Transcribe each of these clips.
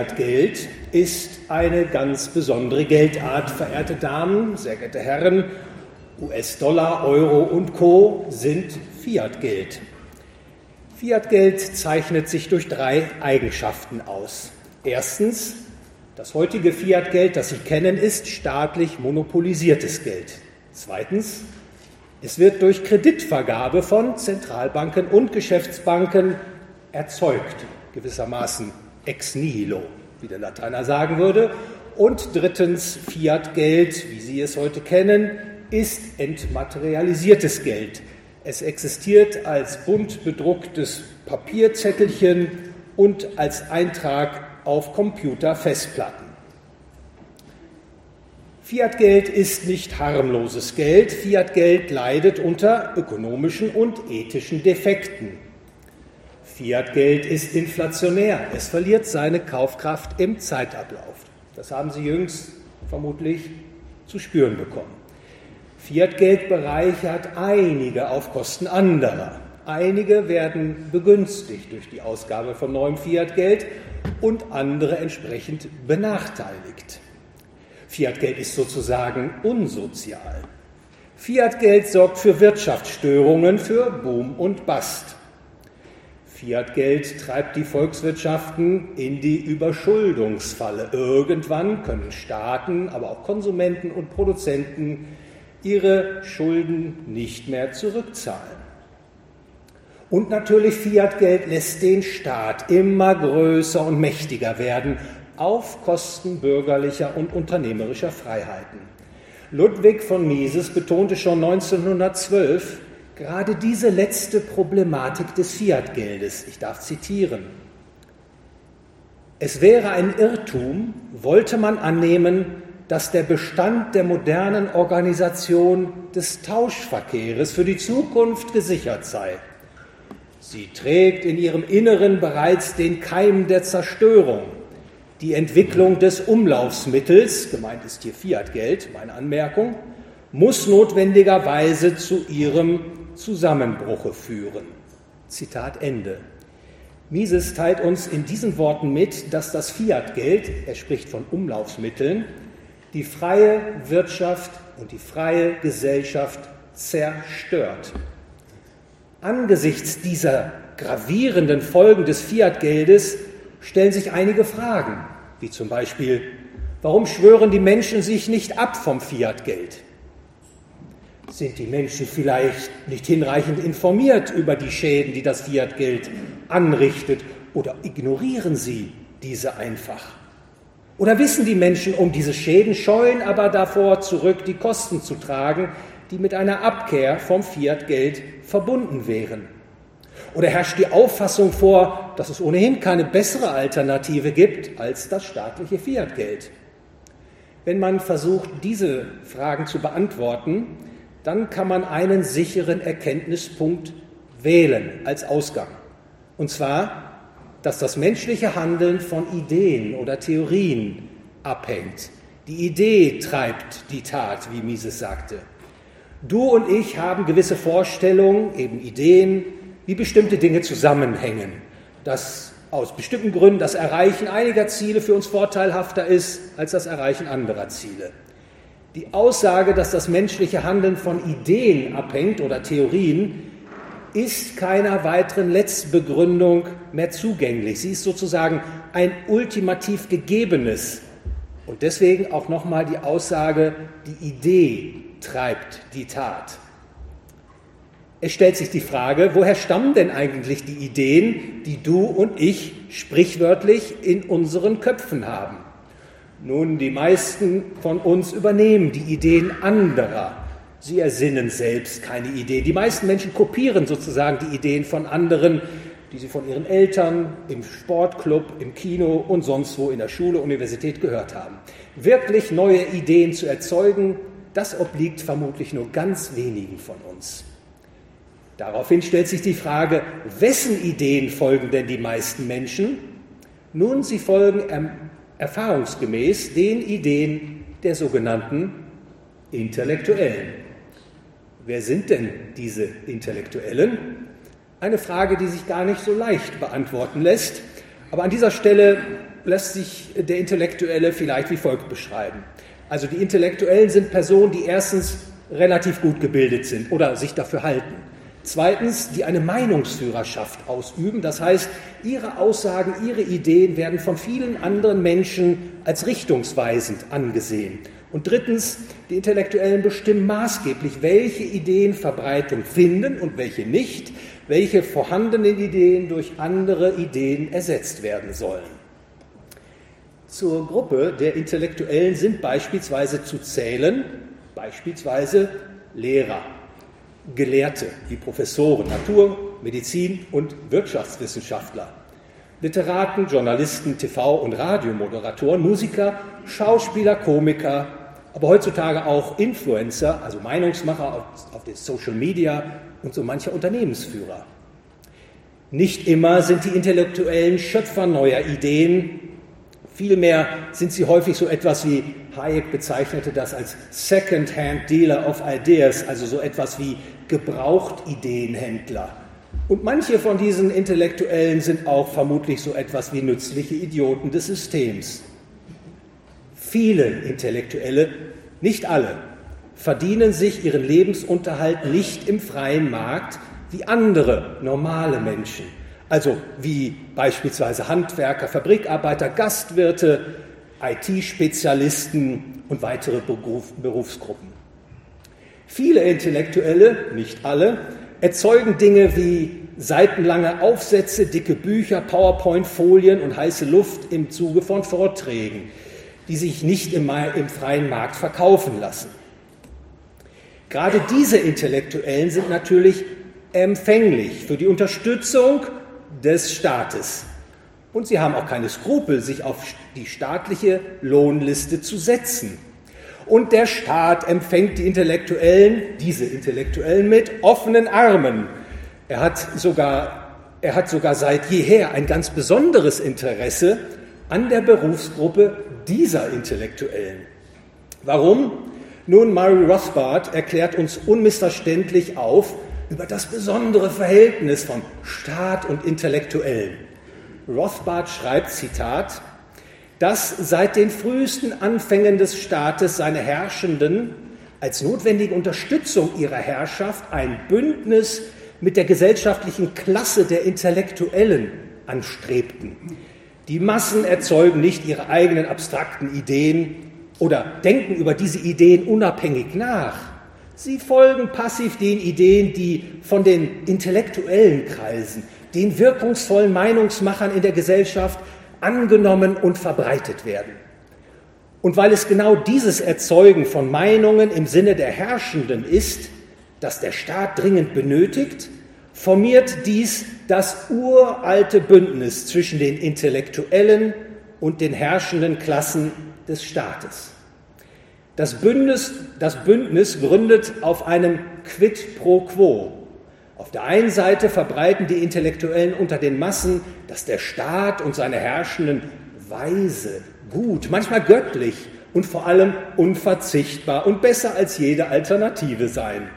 Fiat-Geld ist eine ganz besondere Geldart, verehrte Damen, sehr geehrte Herren. US-Dollar, Euro und Co. sind Fiat-Geld. Fiat-Geld zeichnet sich durch drei Eigenschaften aus. Erstens, das heutige Fiat-Geld, das Sie kennen, ist staatlich monopolisiertes Geld. Zweitens, es wird durch Kreditvergabe von Zentralbanken und Geschäftsbanken erzeugt, gewissermaßen ex nihilo, wie der Lateiner sagen würde. Und drittens, Fiat-Geld, wie Sie es heute kennen, ist entmaterialisiertes Geld. Es existiert als bunt bedrucktes Papierzettelchen und als Eintrag auf Computerfestplatten. Fiat-Geld ist nicht harmloses Geld. Fiat-Geld leidet unter ökonomischen und ethischen Defekten. Fiat-Geld ist inflationär. Es verliert seine Kaufkraft im Zeitablauf. Das haben Sie jüngst vermutlich zu spüren bekommen. Fiat-Geld bereichert einige auf Kosten anderer. Einige werden begünstigt durch die Ausgabe von neuem Fiat-Geld und andere entsprechend benachteiligt. Fiat-Geld ist sozusagen unsozial. Fiat-Geld sorgt für Wirtschaftsstörungen, für Boom und Bust. Fiat-Geld treibt die Volkswirtschaften in die Überschuldungsfalle. Irgendwann können Staaten, aber auch Konsumenten und Produzenten ihre Schulden nicht mehr zurückzahlen. Und natürlich Fiat-Geld lässt den Staat immer größer und mächtiger werden auf Kosten bürgerlicher und unternehmerischer Freiheiten. Ludwig von Mises betonte schon 1912 gerade diese letzte Problematik des Fiat-Geldes. Ich darf zitieren. Es wäre ein Irrtum, wollte man annehmen, dass der Bestand der modernen Organisation des Tauschverkehres für die Zukunft gesichert sei. Sie trägt in ihrem Inneren bereits den Keim der Zerstörung die Entwicklung des Umlaufsmittels, gemeint ist hier Fiat-Geld, meine Anmerkung, muss notwendigerweise zu ihrem Zusammenbruche führen. Zitat Ende. Mises teilt uns in diesen Worten mit, dass das Fiat-Geld, er spricht von Umlaufsmitteln, die freie Wirtschaft und die freie Gesellschaft zerstört. Angesichts dieser gravierenden Folgen des Fiat-Geldes stellen sich einige Fragen, wie zum Beispiel, warum schwören die Menschen sich nicht ab vom Fiat-Geld? Sind die Menschen vielleicht nicht hinreichend informiert über die Schäden, die das Fiat-Geld anrichtet, oder ignorieren sie diese einfach? Oder wissen die Menschen um diese Schäden, scheuen aber davor zurück, die Kosten zu tragen, die mit einer Abkehr vom Fiat-Geld verbunden wären? Oder herrscht die Auffassung vor, dass es ohnehin keine bessere Alternative gibt als das staatliche Fiat-Geld? Wenn man versucht, diese Fragen zu beantworten, dann kann man einen sicheren Erkenntnispunkt wählen als Ausgang. Und zwar, dass das menschliche Handeln von Ideen oder Theorien abhängt. Die Idee treibt die Tat, wie Mises sagte. Du und ich haben gewisse Vorstellungen, eben Ideen, wie bestimmte Dinge zusammenhängen, dass aus bestimmten Gründen das Erreichen einiger Ziele für uns vorteilhafter ist als das Erreichen anderer Ziele. Die Aussage, dass das menschliche Handeln von Ideen abhängt oder Theorien, ist keiner weiteren Letztbegründung mehr zugänglich. Sie ist sozusagen ein ultimativ gegebenes. Und deswegen auch nochmal die Aussage, die Idee treibt die Tat. Es stellt sich die Frage, woher stammen denn eigentlich die Ideen, die du und ich sprichwörtlich in unseren Köpfen haben? Nun, die meisten von uns übernehmen die Ideen anderer. Sie ersinnen selbst keine Idee. Die meisten Menschen kopieren sozusagen die Ideen von anderen, die sie von ihren Eltern, im Sportclub, im Kino und sonst wo in der Schule, Universität gehört haben. Wirklich neue Ideen zu erzeugen, das obliegt vermutlich nur ganz wenigen von uns. Daraufhin stellt sich die Frage, wessen Ideen folgen denn die meisten Menschen? Nun, sie folgen ähm, erfahrungsgemäß den Ideen der sogenannten Intellektuellen. Wer sind denn diese Intellektuellen? Eine Frage, die sich gar nicht so leicht beantworten lässt. Aber an dieser Stelle lässt sich der Intellektuelle vielleicht wie folgt beschreiben. Also die Intellektuellen sind Personen, die erstens relativ gut gebildet sind oder sich dafür halten. Zweitens, die eine Meinungsführerschaft ausüben. Das heißt, ihre Aussagen, ihre Ideen werden von vielen anderen Menschen als richtungsweisend angesehen. Und drittens, die Intellektuellen bestimmen maßgeblich, welche Ideen Verbreitung finden und welche nicht, welche vorhandenen Ideen durch andere Ideen ersetzt werden sollen. Zur Gruppe der Intellektuellen sind beispielsweise zu zählen, beispielsweise Lehrer, Gelehrte wie Professoren, Natur, Medizin und Wirtschaftswissenschaftler, Literaten, Journalisten, TV- und Radiomoderatoren, Musiker, Schauspieler, Komiker, aber heutzutage auch Influencer, also Meinungsmacher auf, auf den Social Media und so mancher Unternehmensführer. Nicht immer sind die Intellektuellen Schöpfer neuer Ideen, vielmehr sind sie häufig so etwas wie Hayek bezeichnete das als Second-Hand Dealer of Ideas, also so etwas wie Gebraucht-Ideenhändler. Und manche von diesen Intellektuellen sind auch vermutlich so etwas wie nützliche Idioten des Systems. Viele Intellektuelle, nicht alle, verdienen sich ihren Lebensunterhalt nicht im freien Markt wie andere normale Menschen. Also wie beispielsweise Handwerker, Fabrikarbeiter, Gastwirte, IT-Spezialisten und weitere Beruf, Berufsgruppen. Viele Intellektuelle, nicht alle, erzeugen Dinge wie seitenlange Aufsätze, dicke Bücher, PowerPoint-Folien und heiße Luft im Zuge von Vorträgen die sich nicht im, im freien Markt verkaufen lassen. Gerade diese Intellektuellen sind natürlich empfänglich für die Unterstützung des Staates. Und sie haben auch keine Skrupel, sich auf die staatliche Lohnliste zu setzen. Und der Staat empfängt die Intellektuellen, diese Intellektuellen mit offenen Armen. Er hat sogar, er hat sogar seit jeher ein ganz besonderes Interesse an der Berufsgruppe dieser Intellektuellen. Warum? Nun, Murray Rothbard erklärt uns unmissverständlich auf über das besondere Verhältnis von Staat und Intellektuellen. Rothbard schreibt, Zitat, dass seit den frühesten Anfängen des Staates seine Herrschenden als notwendige Unterstützung ihrer Herrschaft ein Bündnis mit der gesellschaftlichen Klasse der Intellektuellen anstrebten, die Massen erzeugen nicht ihre eigenen abstrakten Ideen oder denken über diese Ideen unabhängig nach. Sie folgen passiv den Ideen, die von den intellektuellen Kreisen, den wirkungsvollen Meinungsmachern in der Gesellschaft angenommen und verbreitet werden. Und weil es genau dieses Erzeugen von Meinungen im Sinne der Herrschenden ist, das der Staat dringend benötigt, formiert dies das uralte Bündnis zwischen den Intellektuellen und den herrschenden Klassen des Staates. Das Bündnis, das Bündnis gründet auf einem Quid pro quo. Auf der einen Seite verbreiten die Intellektuellen unter den Massen, dass der Staat und seine Herrschenden weise, gut, manchmal göttlich und vor allem unverzichtbar und besser als jede Alternative seien.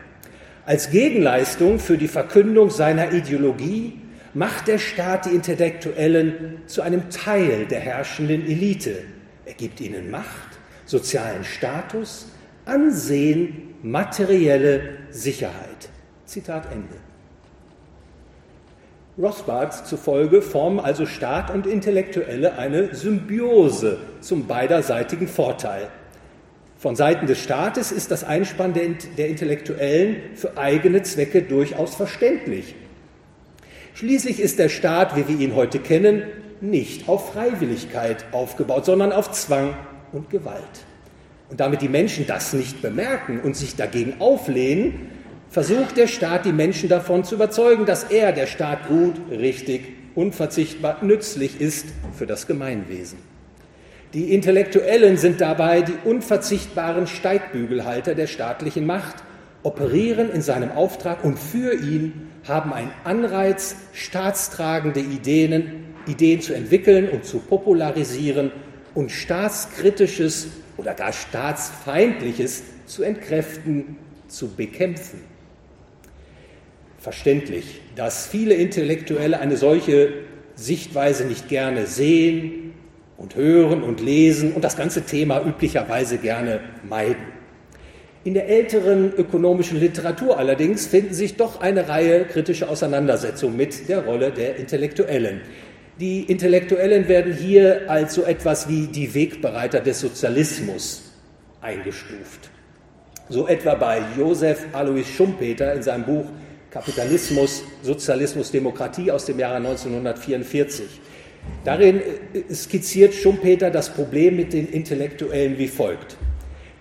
Als Gegenleistung für die Verkündung seiner Ideologie macht der Staat die Intellektuellen zu einem Teil der herrschenden Elite. Er gibt ihnen Macht, sozialen Status, Ansehen, materielle Sicherheit. Zitat Ende. Rothbard zufolge formen also Staat und Intellektuelle eine Symbiose zum beiderseitigen Vorteil. Von Seiten des Staates ist das Einspannen der, Intellektuellen für eigene Zwecke durchaus verständlich. Schließlich ist der Staat, wie wir ihn heute kennen, nicht auf Freiwilligkeit aufgebaut, sondern auf Zwang und Gewalt. Und damit die Menschen das nicht bemerken und sich dagegen auflehnen, versucht der Staat, die Menschen davon zu überzeugen, dass er, der Staat, gut, richtig, unverzichtbar, nützlich ist für das Gemeinwesen. Die Intellektuellen sind dabei die unverzichtbaren Steigbügelhalter der staatlichen Macht, operieren in seinem Auftrag und für ihn haben einen Anreiz, staatstragende Ideen, Ideen zu entwickeln und zu popularisieren und staatskritisches oder gar staatsfeindliches zu entkräften, zu bekämpfen. Verständlich, dass viele Intellektuelle eine solche Sichtweise nicht gerne sehen und hören und lesen und das ganze Thema üblicherweise gerne meiden. In der älteren ökonomischen Literatur allerdings finden sich doch eine Reihe kritischer Auseinandersetzungen mit der Rolle der Intellektuellen. Die Intellektuellen werden hier als so etwas wie die Wegbereiter des Sozialismus eingestuft. So etwa bei Josef Alois Schumpeter in seinem Buch Kapitalismus, Sozialismus, Demokratie aus dem Jahre 1944. Darin äh, skizziert Schumpeter das Problem mit den Intellektuellen wie folgt.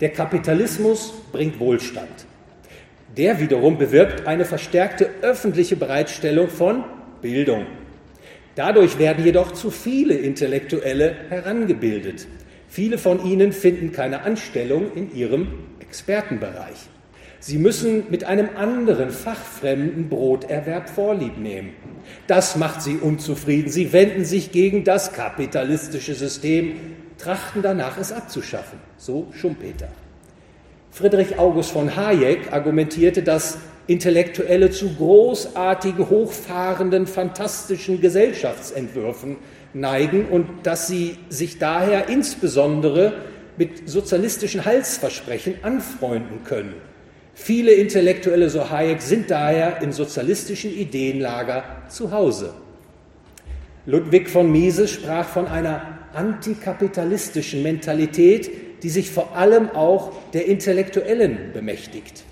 Der Kapitalismus bringt Wohlstand. Der wiederum bewirkt eine verstärkte öffentliche Bereitstellung von Bildung. Dadurch werden jedoch zu viele Intellektuelle herangebildet. Viele von ihnen finden keine Anstellung in ihrem Expertenbereich. Sie müssen mit einem anderen fachfremden Broterwerb Vorlieb nehmen. Das macht sie unzufrieden. Sie wenden sich gegen das kapitalistische System, trachten danach, es abzuschaffen. So Schumpeter. Friedrich August von Hayek argumentierte, dass Intellektuelle zu großartigen, hochfahrenden, fantastischen Gesellschaftsentwürfen neigen und dass sie sich daher insbesondere mit sozialistischen Halsversprechen anfreunden können. Viele Intellektuelle, so Hayek, sind daher im sozialistischen Ideenlager zu Hause. Ludwig von Mises sprach von einer antikapitalistischen Mentalität, die sich vor allem auch der Intellektuellen bemächtigt.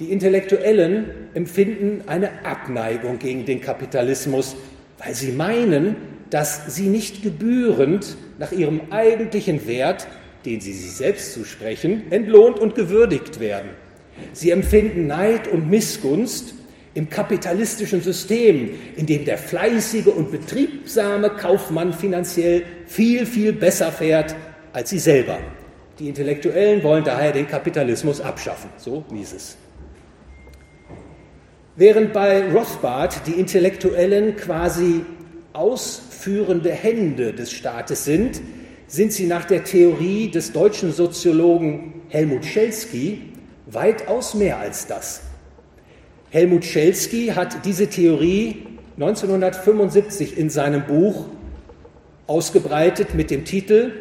Die Intellektuellen empfinden eine Abneigung gegen den Kapitalismus, weil sie meinen, dass sie nicht gebührend nach ihrem eigentlichen Wert, den sie sich selbst zusprechen, entlohnt und gewürdigt werden. Sie empfinden Neid und Missgunst im kapitalistischen System, in dem der fleißige und betriebsame Kaufmann finanziell viel, viel besser fährt als sie selber. Die Intellektuellen wollen daher den Kapitalismus abschaffen, so Mises. Während bei Rothbard die Intellektuellen quasi ausführende Hände des Staates sind, sind sie nach der Theorie des deutschen Soziologen Helmut Schelsky weitaus mehr als das. Helmut Schelsky hat diese Theorie 1975 in seinem Buch ausgebreitet mit dem Titel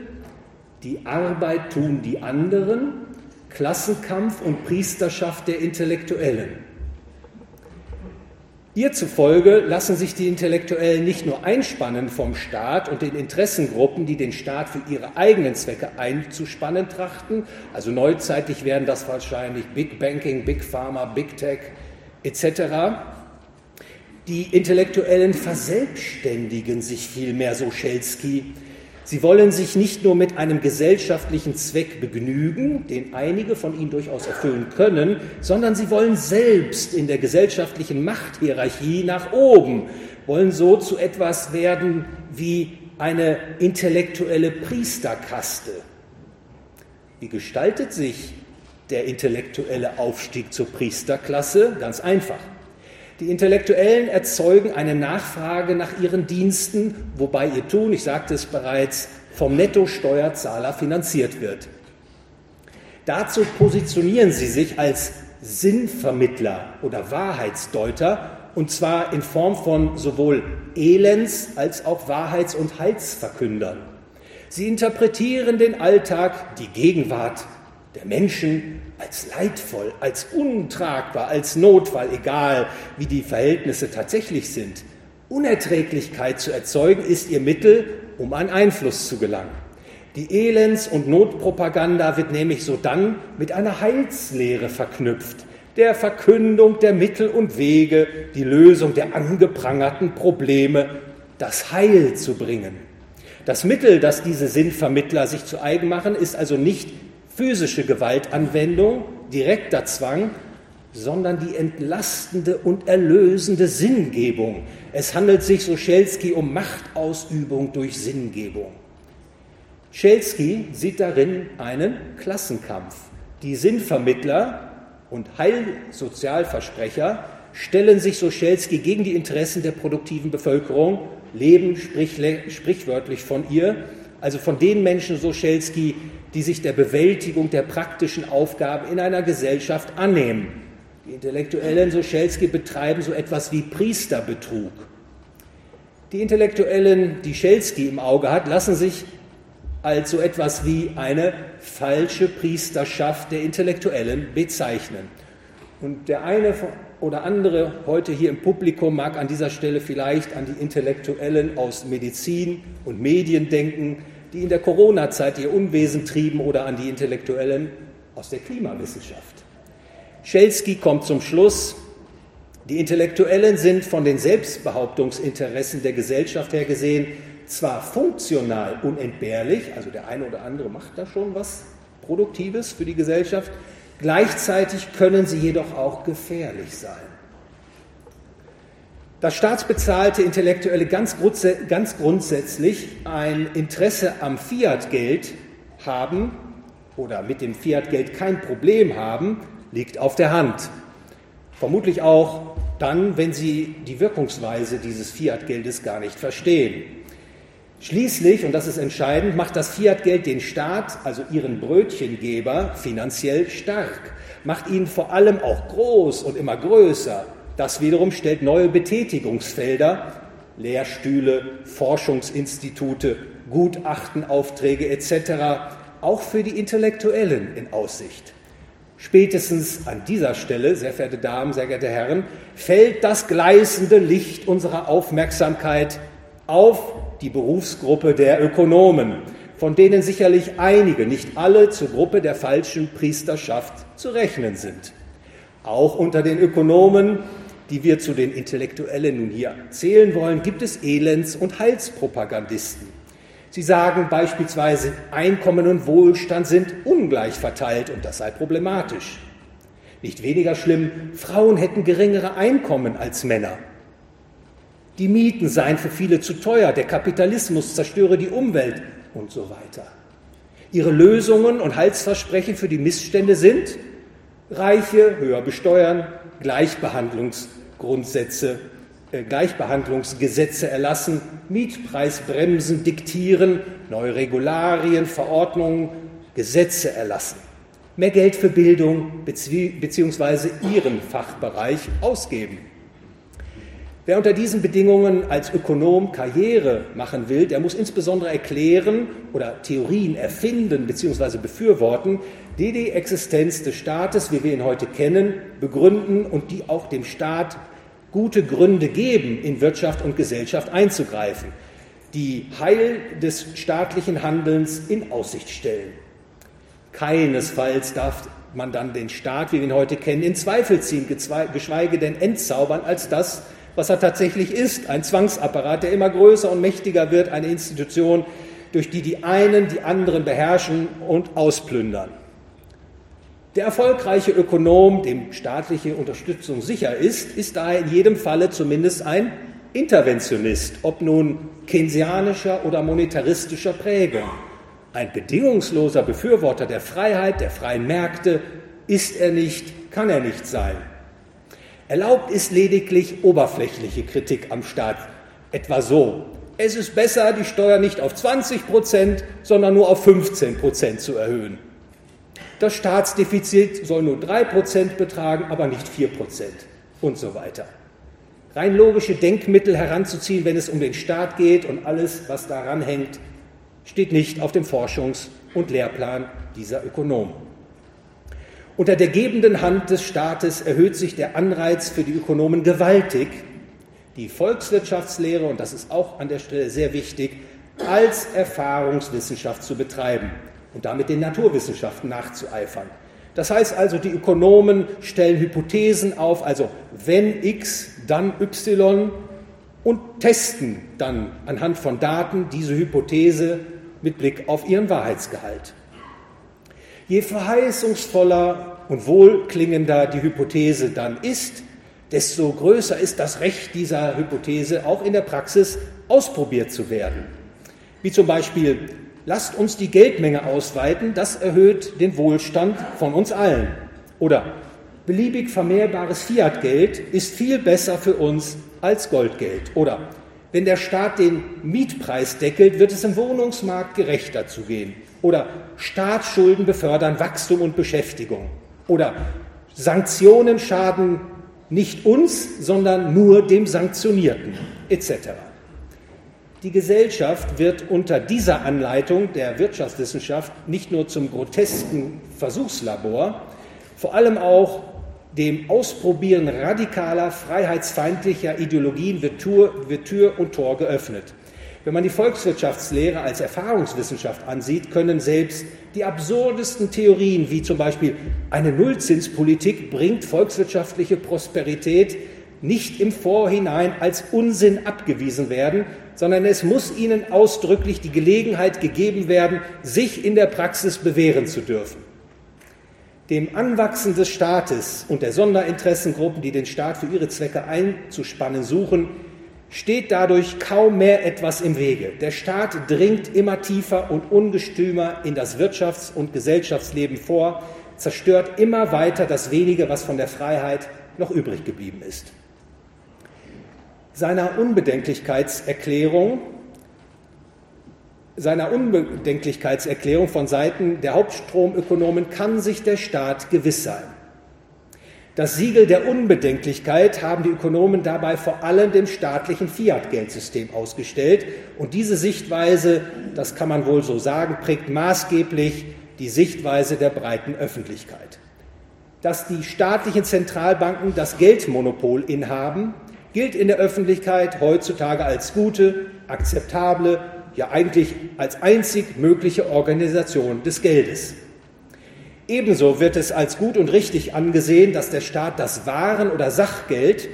Die Arbeit tun die anderen, Klassenkampf und Priesterschaft der Intellektuellen. Ihr zufolge lassen sich die Intellektuellen nicht nur einspannen vom Staat und den Interessengruppen, die den Staat für ihre eigenen Zwecke einzuspannen trachten, also neuzeitlich wären das wahrscheinlich Big Banking, Big Pharma, Big Tech etc. Die Intellektuellen verselbstständigen sich vielmehr, so Schelsky, Sie wollen sich nicht nur mit einem gesellschaftlichen Zweck begnügen, den einige von ihnen durchaus erfüllen können, sondern sie wollen selbst in der gesellschaftlichen Machthierarchie nach oben, wollen so zu etwas werden wie eine intellektuelle Priesterkaste. Wie gestaltet sich der intellektuelle Aufstieg zur Priesterklasse? Ganz einfach. Die Intellektuellen erzeugen eine Nachfrage nach ihren Diensten, wobei ihr Tun, ich sagte es bereits, vom Nettosteuerzahler finanziert wird. Dazu positionieren sie sich als Sinnvermittler oder Wahrheitsdeuter, und zwar in Form von sowohl Elends als auch Wahrheits- und Heilsverkündern. Sie interpretieren den Alltag, die Gegenwart der Menschen als leidvoll, als untragbar, als Notfall, egal wie die Verhältnisse tatsächlich sind. Unerträglichkeit zu erzeugen ist ihr Mittel, um an Einfluss zu gelangen. Die Elends- und Notpropaganda wird nämlich sodann mit einer Heilslehre verknüpft, der Verkündung der Mittel und Wege, die Lösung der angeprangerten Probleme, das Heil zu bringen. Das Mittel, das diese Sinnvermittler sich zu eigen machen, ist also nicht physische Gewaltanwendung, direkter Zwang, sondern die entlastende und erlösende Sinngebung. Es handelt sich, so Schelsky, um Machtausübung durch Sinngebung. Schelsky sieht darin einen Klassenkampf. Die Sinnvermittler und Heilsozialversprecher stellen sich, so Schelsky, gegen die Interessen der produktiven Bevölkerung, leben sprichwörtlich von ihr, also von den Menschen, so Schelsky, die sich der Bewältigung der praktischen Aufgaben in einer Gesellschaft annehmen. Die Intellektuellen, so Schelsky, betreiben so etwas wie Priesterbetrug. Die Intellektuellen, die Schelsky im Auge hat, lassen sich als so etwas wie eine falsche Priesterschaft der Intellektuellen bezeichnen. Und der eine oder andere heute hier im Publikum mag an dieser Stelle vielleicht an die Intellektuellen aus Medizin und Medien denken, die in der Corona-Zeit ihr Unwesen trieben oder an die Intellektuellen aus der Klimawissenschaft. Schelsky kommt zum Schluss, die Intellektuellen sind von den Selbstbehauptungsinteressen der Gesellschaft her gesehen zwar funktional unentbehrlich, also der eine oder andere macht da schon was Produktives für die Gesellschaft, gleichzeitig können sie jedoch auch gefährlich sein. Dass staatsbezahlte Intellektuelle ganz, ganz grundsätzlich ein Interesse am Fiat-Geld haben oder mit dem Fiat-Geld kein Problem haben, liegt auf der Hand. Vermutlich auch dann, wenn sie die Wirkungsweise dieses Fiat-Geldes gar nicht verstehen. Schließlich, und das ist entscheidend, macht das Fiat-Geld den Staat, also ihren Brötchengeber, finanziell stark, macht ihn vor allem auch groß und immer größer. Das wiederum stellt neue Betätigungsfelder, Lehrstühle, Forschungsinstitute, Gutachtenaufträge etc., auch für die Intellektuellen in Aussicht. Spätestens an dieser Stelle, sehr verehrte Damen, sehr geehrte Herren, fällt das gleißende Licht unserer Aufmerksamkeit auf die Berufsgruppe der Ökonomen, von denen sicherlich einige, nicht alle, zur Gruppe der falschen Priesterschaft zu rechnen sind. Auch unter den Ökonomen, die wir zu den Intellektuellen nun hier zählen wollen, gibt es Elends- und Heilspropagandisten. Sie sagen beispielsweise, Einkommen und Wohlstand sind ungleich verteilt und das sei problematisch. Nicht weniger schlimm, Frauen hätten geringere Einkommen als Männer. Die Mieten seien für viele zu teuer, der Kapitalismus zerstöre die Umwelt und so weiter. Ihre Lösungen und Halsversprechen für die Missstände sind Reiche höher besteuern, Gleichbehandlungsgrundsätze, äh, Gleichbehandlungsgesetze erlassen, Mietpreisbremsen diktieren, neue Regularien, Verordnungen, Gesetze erlassen, mehr Geld für Bildung bzw. ihren Fachbereich ausgeben. Wer unter diesen Bedingungen als Ökonom Karriere machen will, der muss insbesondere erklären oder Theorien erfinden bzw. befürworten, die die Existenz des Staates, wie wir ihn heute kennen, begründen und die auch dem Staat gute Gründe geben, in Wirtschaft und Gesellschaft einzugreifen, die Heil des staatlichen Handelns in Aussicht stellen. Keinesfalls darf man dann den Staat, wie wir ihn heute kennen, in Zweifel ziehen, geschweige denn entzaubern als das, was er tatsächlich ist, ein Zwangsapparat, der immer größer und mächtiger wird, eine Institution, durch die die einen die anderen beherrschen und ausplündern. Der erfolgreiche Ökonom, dem staatliche Unterstützung sicher ist, ist daher in jedem Falle zumindest ein Interventionist, ob nun keynesianischer oder monetaristischer Prägung. Ein bedingungsloser Befürworter der Freiheit, der freien Märkte ist er nicht, kann er nicht sein. Erlaubt ist lediglich oberflächliche Kritik am Staat, etwa so. Es ist besser, die Steuer nicht auf 20 Prozent, sondern nur auf 15 Prozent zu erhöhen. Das Staatsdefizit soll nur 3 Prozent betragen, aber nicht 4 Prozent und so weiter. Rein logische Denkmittel heranzuziehen, wenn es um den Staat geht und alles, was daran hängt, steht nicht auf dem Forschungs- und Lehrplan dieser Ökonomen. Unter der gebenden Hand des Staates erhöht sich der Anreiz für die Ökonomen gewaltig, die Volkswirtschaftslehre, und das ist auch an der Stelle sehr wichtig, als Erfahrungswissenschaft zu betreiben und damit den Naturwissenschaften nachzueifern. Das heißt also, die Ökonomen stellen Hypothesen auf, also wenn x, dann y und testen dann anhand von Daten diese Hypothese mit Blick auf ihren Wahrheitsgehalt. Je verheißungsvoller und wohlklingender die Hypothese dann ist, desto größer ist das Recht dieser Hypothese auch in der Praxis ausprobiert zu werden. Wie zum Beispiel, lasst uns die Geldmenge ausweiten, das erhöht den Wohlstand von uns allen. Oder beliebig vermehrbares Fiatgeld ist viel besser für uns als Goldgeld. Oder wenn der Staat den Mietpreis deckelt, wird es im Wohnungsmarkt gerechter zugehen. Oder Staatsschulden befördern Wachstum und Beschäftigung. Oder Sanktionen schaden nicht uns, sondern nur dem Sanktionierten etc. Die Gesellschaft wird unter dieser Anleitung der Wirtschaftswissenschaft nicht nur zum grotesken Versuchslabor, vor allem auch dem Ausprobieren radikaler, freiheitsfeindlicher Ideologien wird Tür, wird Tür und Tor geöffnet. Wenn man die Volkswirtschaftslehre als Erfahrungswissenschaft ansieht, können selbst die absurdesten Theorien, wie zum Beispiel eine Nullzinspolitik bringt volkswirtschaftliche Prosperität, nicht im Vorhinein als Unsinn abgewiesen werden, sondern es muss ihnen ausdrücklich die Gelegenheit gegeben werden, sich in der Praxis bewähren zu dürfen. Dem Anwachsen des Staates und der Sonderinteressengruppen, die den Staat für ihre Zwecke einzuspannen suchen, steht dadurch kaum mehr etwas im Wege. Der Staat dringt immer tiefer und ungestümer in das Wirtschafts- und Gesellschaftsleben vor, zerstört immer weiter das wenige, was von der Freiheit noch übrig geblieben ist. Seiner Unbedenklichkeitserklärung, seiner Unbedenklichkeitserklärung von Seiten der Hauptstromökonomen kann sich der Staat gewiss sein. Das Siegel der Unbedenklichkeit haben die Ökonomen dabei vor allem dem staatlichen Fiat-Geldsystem ausgestellt. Und diese Sichtweise, das kann man wohl so sagen, prägt maßgeblich die Sichtweise der breiten Öffentlichkeit. Dass die staatlichen Zentralbanken das Geldmonopol inhaben, gilt in der Öffentlichkeit heutzutage als gute, akzeptable, ja eigentlich als einzig mögliche Organisation des Geldes. Ebenso wird es als gut und richtig angesehen, dass der Staat das Waren- oder Sachgeld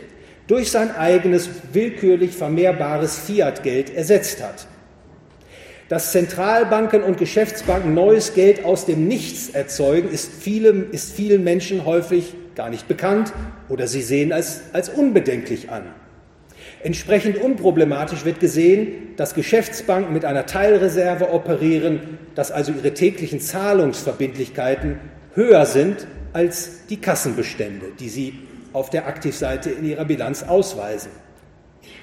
durch sein eigenes willkürlich vermehrbares Fiatgeld ersetzt hat. Dass Zentralbanken und Geschäftsbanken neues Geld aus dem Nichts erzeugen, ist, vielem, ist vielen Menschen häufig gar nicht bekannt oder sie sehen es als unbedenklich an. Entsprechend unproblematisch wird gesehen, dass Geschäftsbanken mit einer Teilreserve operieren, dass also ihre täglichen Zahlungsverbindlichkeiten höher sind als die Kassenbestände, die sie auf der Aktivseite in ihrer Bilanz ausweisen.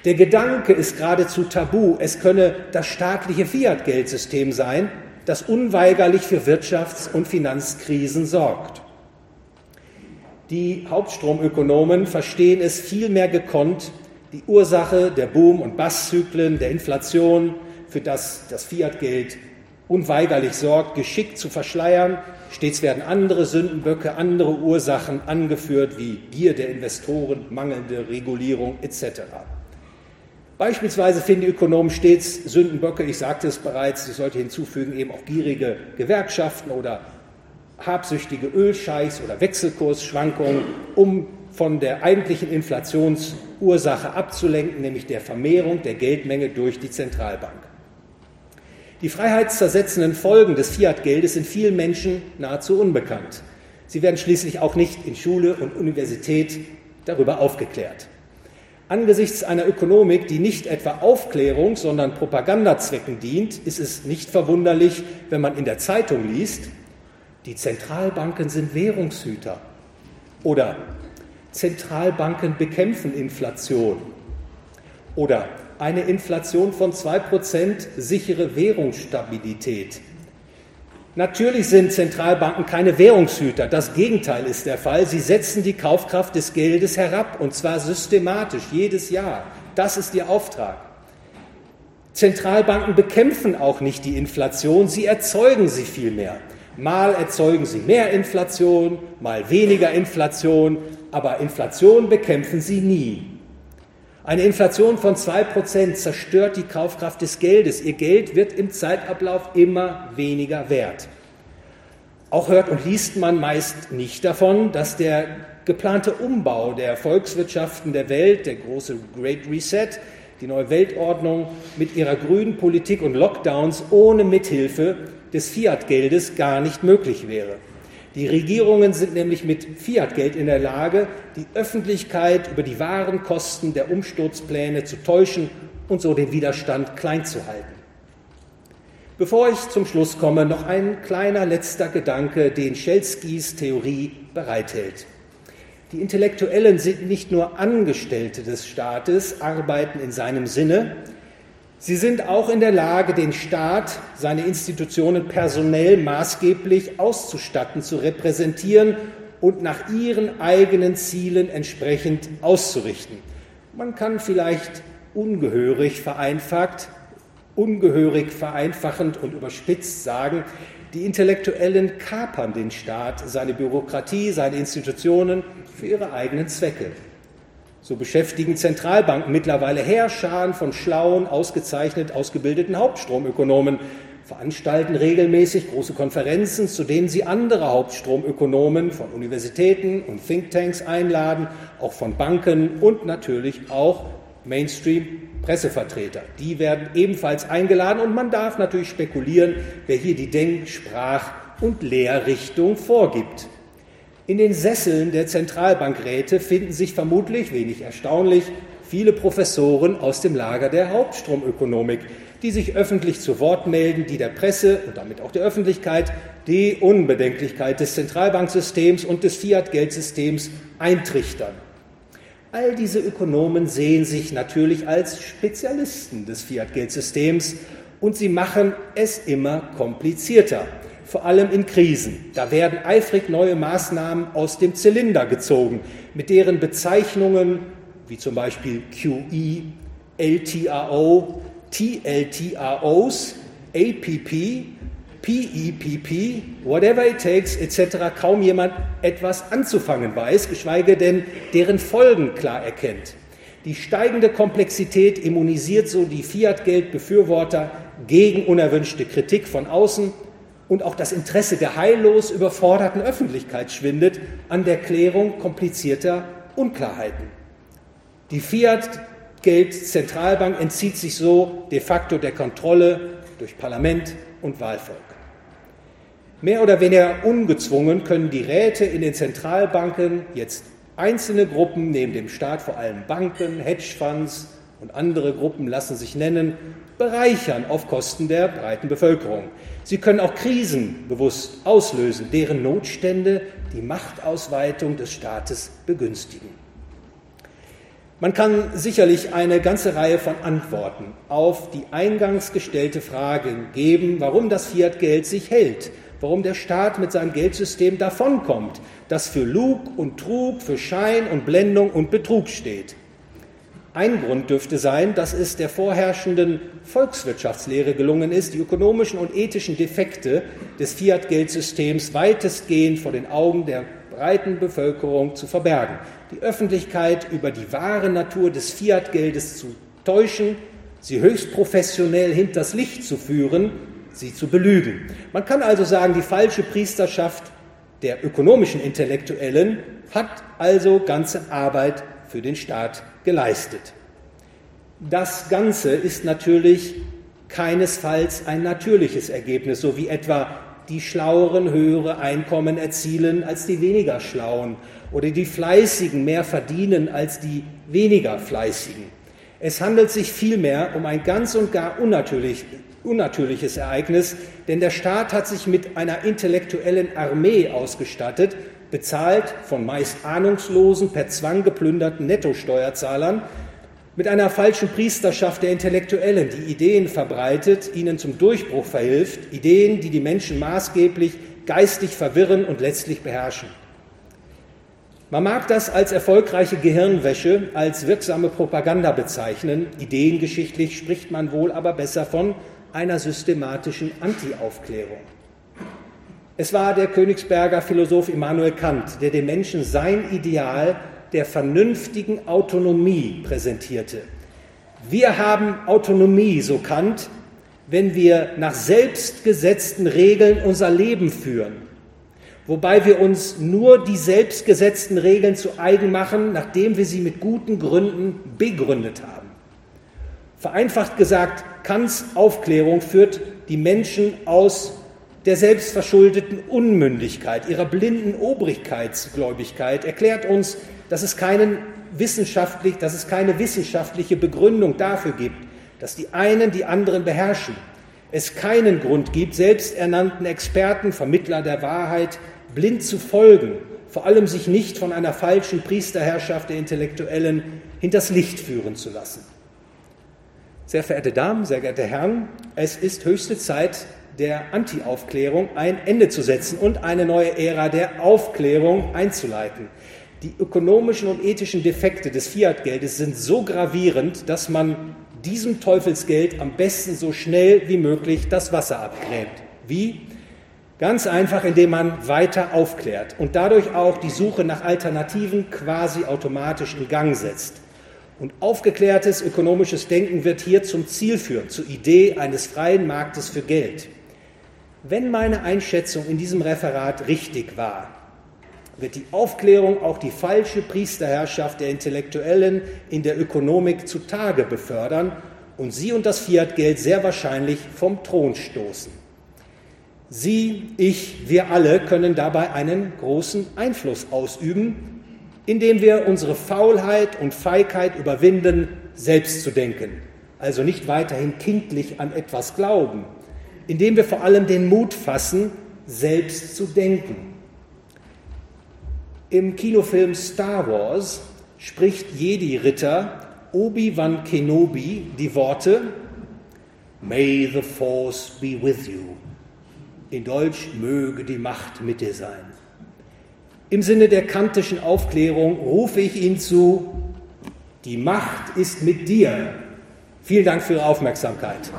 Der Gedanke ist geradezu tabu, es könne das staatliche Fiat-Geldsystem sein, das unweigerlich für Wirtschafts- und Finanzkrisen sorgt. Die Hauptstromökonomen verstehen es vielmehr gekonnt, die Ursache der Boom- und Basszyklen, der Inflation, für das das Fiat-Geld unweigerlich sorgt, geschickt zu verschleiern. Stets werden andere Sündenböcke, andere Ursachen angeführt, wie Gier der Investoren, mangelnde Regulierung etc. Beispielsweise finden die Ökonomen stets Sündenböcke, ich sagte es bereits, ich sollte hinzufügen, eben auch gierige Gewerkschaften oder habsüchtige Ölscheichs oder Wechselkursschwankungen, um von der eigentlichen Inflationsursache abzulenken, nämlich der Vermehrung der Geldmenge durch die Zentralbank. Die freiheitszersetzenden Folgen des Fiat-Geldes sind vielen Menschen nahezu unbekannt. Sie werden schließlich auch nicht in Schule und Universität darüber aufgeklärt. Angesichts einer Ökonomik, die nicht etwa Aufklärung, sondern Propagandazwecken dient, ist es nicht verwunderlich, wenn man in der Zeitung liest, die Zentralbanken sind Währungshüter oder Zentralbanken bekämpfen Inflation oder eine Inflation von 2% sichere Währungsstabilität. Natürlich sind Zentralbanken keine Währungshüter. Das Gegenteil ist der Fall. Sie setzen die Kaufkraft des Geldes herab und zwar systematisch jedes Jahr. Das ist ihr Auftrag. Zentralbanken bekämpfen auch nicht die Inflation, sie erzeugen sie vielmehr. Mal erzeugen sie mehr Inflation, mal weniger Inflation, aber Inflation bekämpfen sie nie. Eine Inflation von 2% zerstört die Kaufkraft des Geldes. Ihr Geld wird im Zeitablauf immer weniger wert. Auch hört und liest man meist nicht davon, dass der geplante Umbau der Volkswirtschaften der Welt, der große Great Reset, die neue Weltordnung mit ihrer grünen Politik und Lockdowns ohne Mithilfe des Fiat-Geldes gar nicht möglich wäre. Die Regierungen sind nämlich mit Fiat-Geld in der Lage, die Öffentlichkeit über die wahren Kosten der Umsturzpläne zu täuschen und so den Widerstand klein zu halten. Bevor ich zum Schluss komme, noch ein kleiner letzter Gedanke, den Schelskys Theorie bereithält. Die Intellektuellen sind nicht nur Angestellte des Staates, arbeiten in seinem Sinne, Sie sind auch in der Lage, den Staat, seine Institutionen personell maßgeblich auszustatten, zu repräsentieren und nach ihren eigenen Zielen entsprechend auszurichten. Man kann vielleicht ungehörig vereinfacht, ungehörig vereinfachend und überspitzt sagen, die Intellektuellen kapern den Staat, seine Bürokratie, seine Institutionen für ihre eigenen Zwecke. So beschäftigen Zentralbanken mittlerweile Heerscharen von schlauen, ausgezeichnet ausgebildeten Hauptstromökonomen, veranstalten regelmäßig große Konferenzen, zu denen sie andere Hauptstromökonomen von Universitäten und Thinktanks einladen, auch von Banken und natürlich auch Mainstream-Pressevertreter. Die werden ebenfalls eingeladen und man darf natürlich spekulieren, wer hier die Denk-, Sprach- und Lehrrichtung vorgibt. In den Sesseln der Zentralbankräte finden sich vermutlich, wenig erstaunlich, viele Professoren aus dem Lager der Hauptstromökonomik, die sich öffentlich zu Wort melden, die der Presse und damit auch der Öffentlichkeit die Unbedenklichkeit des Zentralbanksystems und des Fiat-Geldsystems eintrichtern. All diese Ökonomen sehen sich natürlich als Spezialisten des Fiat-Geldsystems und sie machen es immer komplizierter, vor allem in Krisen. Da werden eifrig neue Maßnahmen aus dem Zylinder gezogen, mit deren Bezeichnungen wie zum Beispiel QE, LTRO, TLTROs, APP PEPP, whatever it takes etc. kaum jemand etwas anzufangen weiß, geschweige denn deren Folgen klar erkennt. Die steigende Komplexität immunisiert so die Fiat-Geld-Befürworter gegen unerwünschte Kritik von außen und auch das Interesse der heillos überforderten Öffentlichkeit schwindet an der Klärung komplizierter Unklarheiten. Die Fiat-Geld-Zentralbank entzieht sich so de facto der Kontrolle durch Parlament und Wahlvolk. Mehr oder weniger ungezwungen können die Räte in den Zentralbanken jetzt einzelne Gruppen, neben dem Staat vor allem Banken, Hedgefonds und andere Gruppen lassen sich nennen, bereichern auf Kosten der breiten Bevölkerung. Sie können auch Krisen bewusst auslösen, deren Notstände die Machtausweitung des Staates begünstigen. Man kann sicherlich eine ganze Reihe von Antworten auf die eingangs gestellte Frage geben, warum das Fiat-Geld sich hält warum der Staat mit seinem Geldsystem davonkommt, das für Lug und Trug, für Schein und Blendung und Betrug steht. Ein Grund dürfte sein, dass es der vorherrschenden Volkswirtschaftslehre gelungen ist, die ökonomischen und ethischen Defekte des Fiat-Geldsystems weitestgehend vor den Augen der breiten Bevölkerung zu verbergen, die Öffentlichkeit über die wahre Natur des Fiat-Geldes zu täuschen, sie höchst professionell hinters Licht zu führen sie zu belügen. Man kann also sagen, die falsche Priesterschaft der ökonomischen Intellektuellen hat also ganze Arbeit für den Staat geleistet. Das Ganze ist natürlich keinesfalls ein natürliches Ergebnis, so wie etwa die Schlaueren höhere Einkommen erzielen als die weniger Schlauen oder die Fleißigen mehr verdienen als die weniger Fleißigen. Es handelt sich vielmehr um ein ganz und gar unnatürlich, unnatürliches Ereignis, denn der Staat hat sich mit einer intellektuellen Armee ausgestattet, bezahlt von meist ahnungslosen, per Zwang geplünderten Nettosteuerzahlern, mit einer falschen Priesterschaft der Intellektuellen, die Ideen verbreitet, ihnen zum Durchbruch verhilft, Ideen, die die Menschen maßgeblich geistig verwirren und letztlich beherrschen. Man mag das als erfolgreiche Gehirnwäsche, als wirksame Propaganda bezeichnen. Ideengeschichtlich spricht man wohl aber besser von einer systematischen Anti-Aufklärung. Es war der Königsberger Philosoph Immanuel Kant, der dem Menschen sein Ideal der vernünftigen Autonomie präsentierte. Wir haben Autonomie, so Kant, wenn wir nach selbstgesetzten Regeln unser Leben führen, wobei wir uns nur die selbstgesetzten Regeln zu eigen machen, nachdem wir sie mit guten Gründen begründet haben. Vereinfacht gesagt, Kants Aufklärung führt die Menschen aus der selbstverschuldeten Unmündigkeit, ihrer blinden Obrigkeitsgläubigkeit, erklärt uns, dass es, keinen wissenschaftlich, dass es keine wissenschaftliche Begründung dafür gibt, dass die einen die anderen beherrschen. Es keinen Grund gibt, selbsternannten Experten, Vermittler der Wahrheit, blind zu folgen, vor allem sich nicht von einer falschen Priesterherrschaft der Intellektuellen hinters Licht führen zu lassen. Sehr verehrte Damen, sehr geehrte Herren, es ist höchste Zeit, der Anti-Aufklärung ein Ende zu setzen und eine neue Ära der Aufklärung einzuleiten. Die ökonomischen und ethischen Defekte des Fiat-Geldes sind so gravierend, dass man diesem Teufelsgeld am besten so schnell wie möglich das Wasser abgräbt. Wie? Ganz einfach, indem man weiter aufklärt und dadurch auch die Suche nach Alternativen quasi automatisch in Gang setzt. Und aufgeklärtes ökonomisches Denken wird hier zum Ziel führen, zur Idee eines freien Marktes für Geld. Wenn meine Einschätzung in diesem Referat richtig war, wird die Aufklärung auch die falsche Priesterherrschaft der Intellektuellen in der Ökonomik zutage befördern und sie und das Fiat-Geld sehr wahrscheinlich vom Thron stoßen. Sie, ich, wir alle können dabei einen großen Einfluss ausüben, indem wir unsere Faulheit und Feigheit überwinden, selbst zu denken, also nicht weiterhin kindlich an etwas glauben, indem wir vor allem den Mut fassen, selbst zu denken. Im Kinofilm Star Wars spricht Jedi-Ritter Obi-Wan Kenobi die Worte May the Force be with you. In Deutsch möge die Macht mit dir sein. Im Sinne der kantischen Aufklärung rufe ich Ihnen zu, die Macht ist mit dir. Vielen Dank für Ihre Aufmerksamkeit.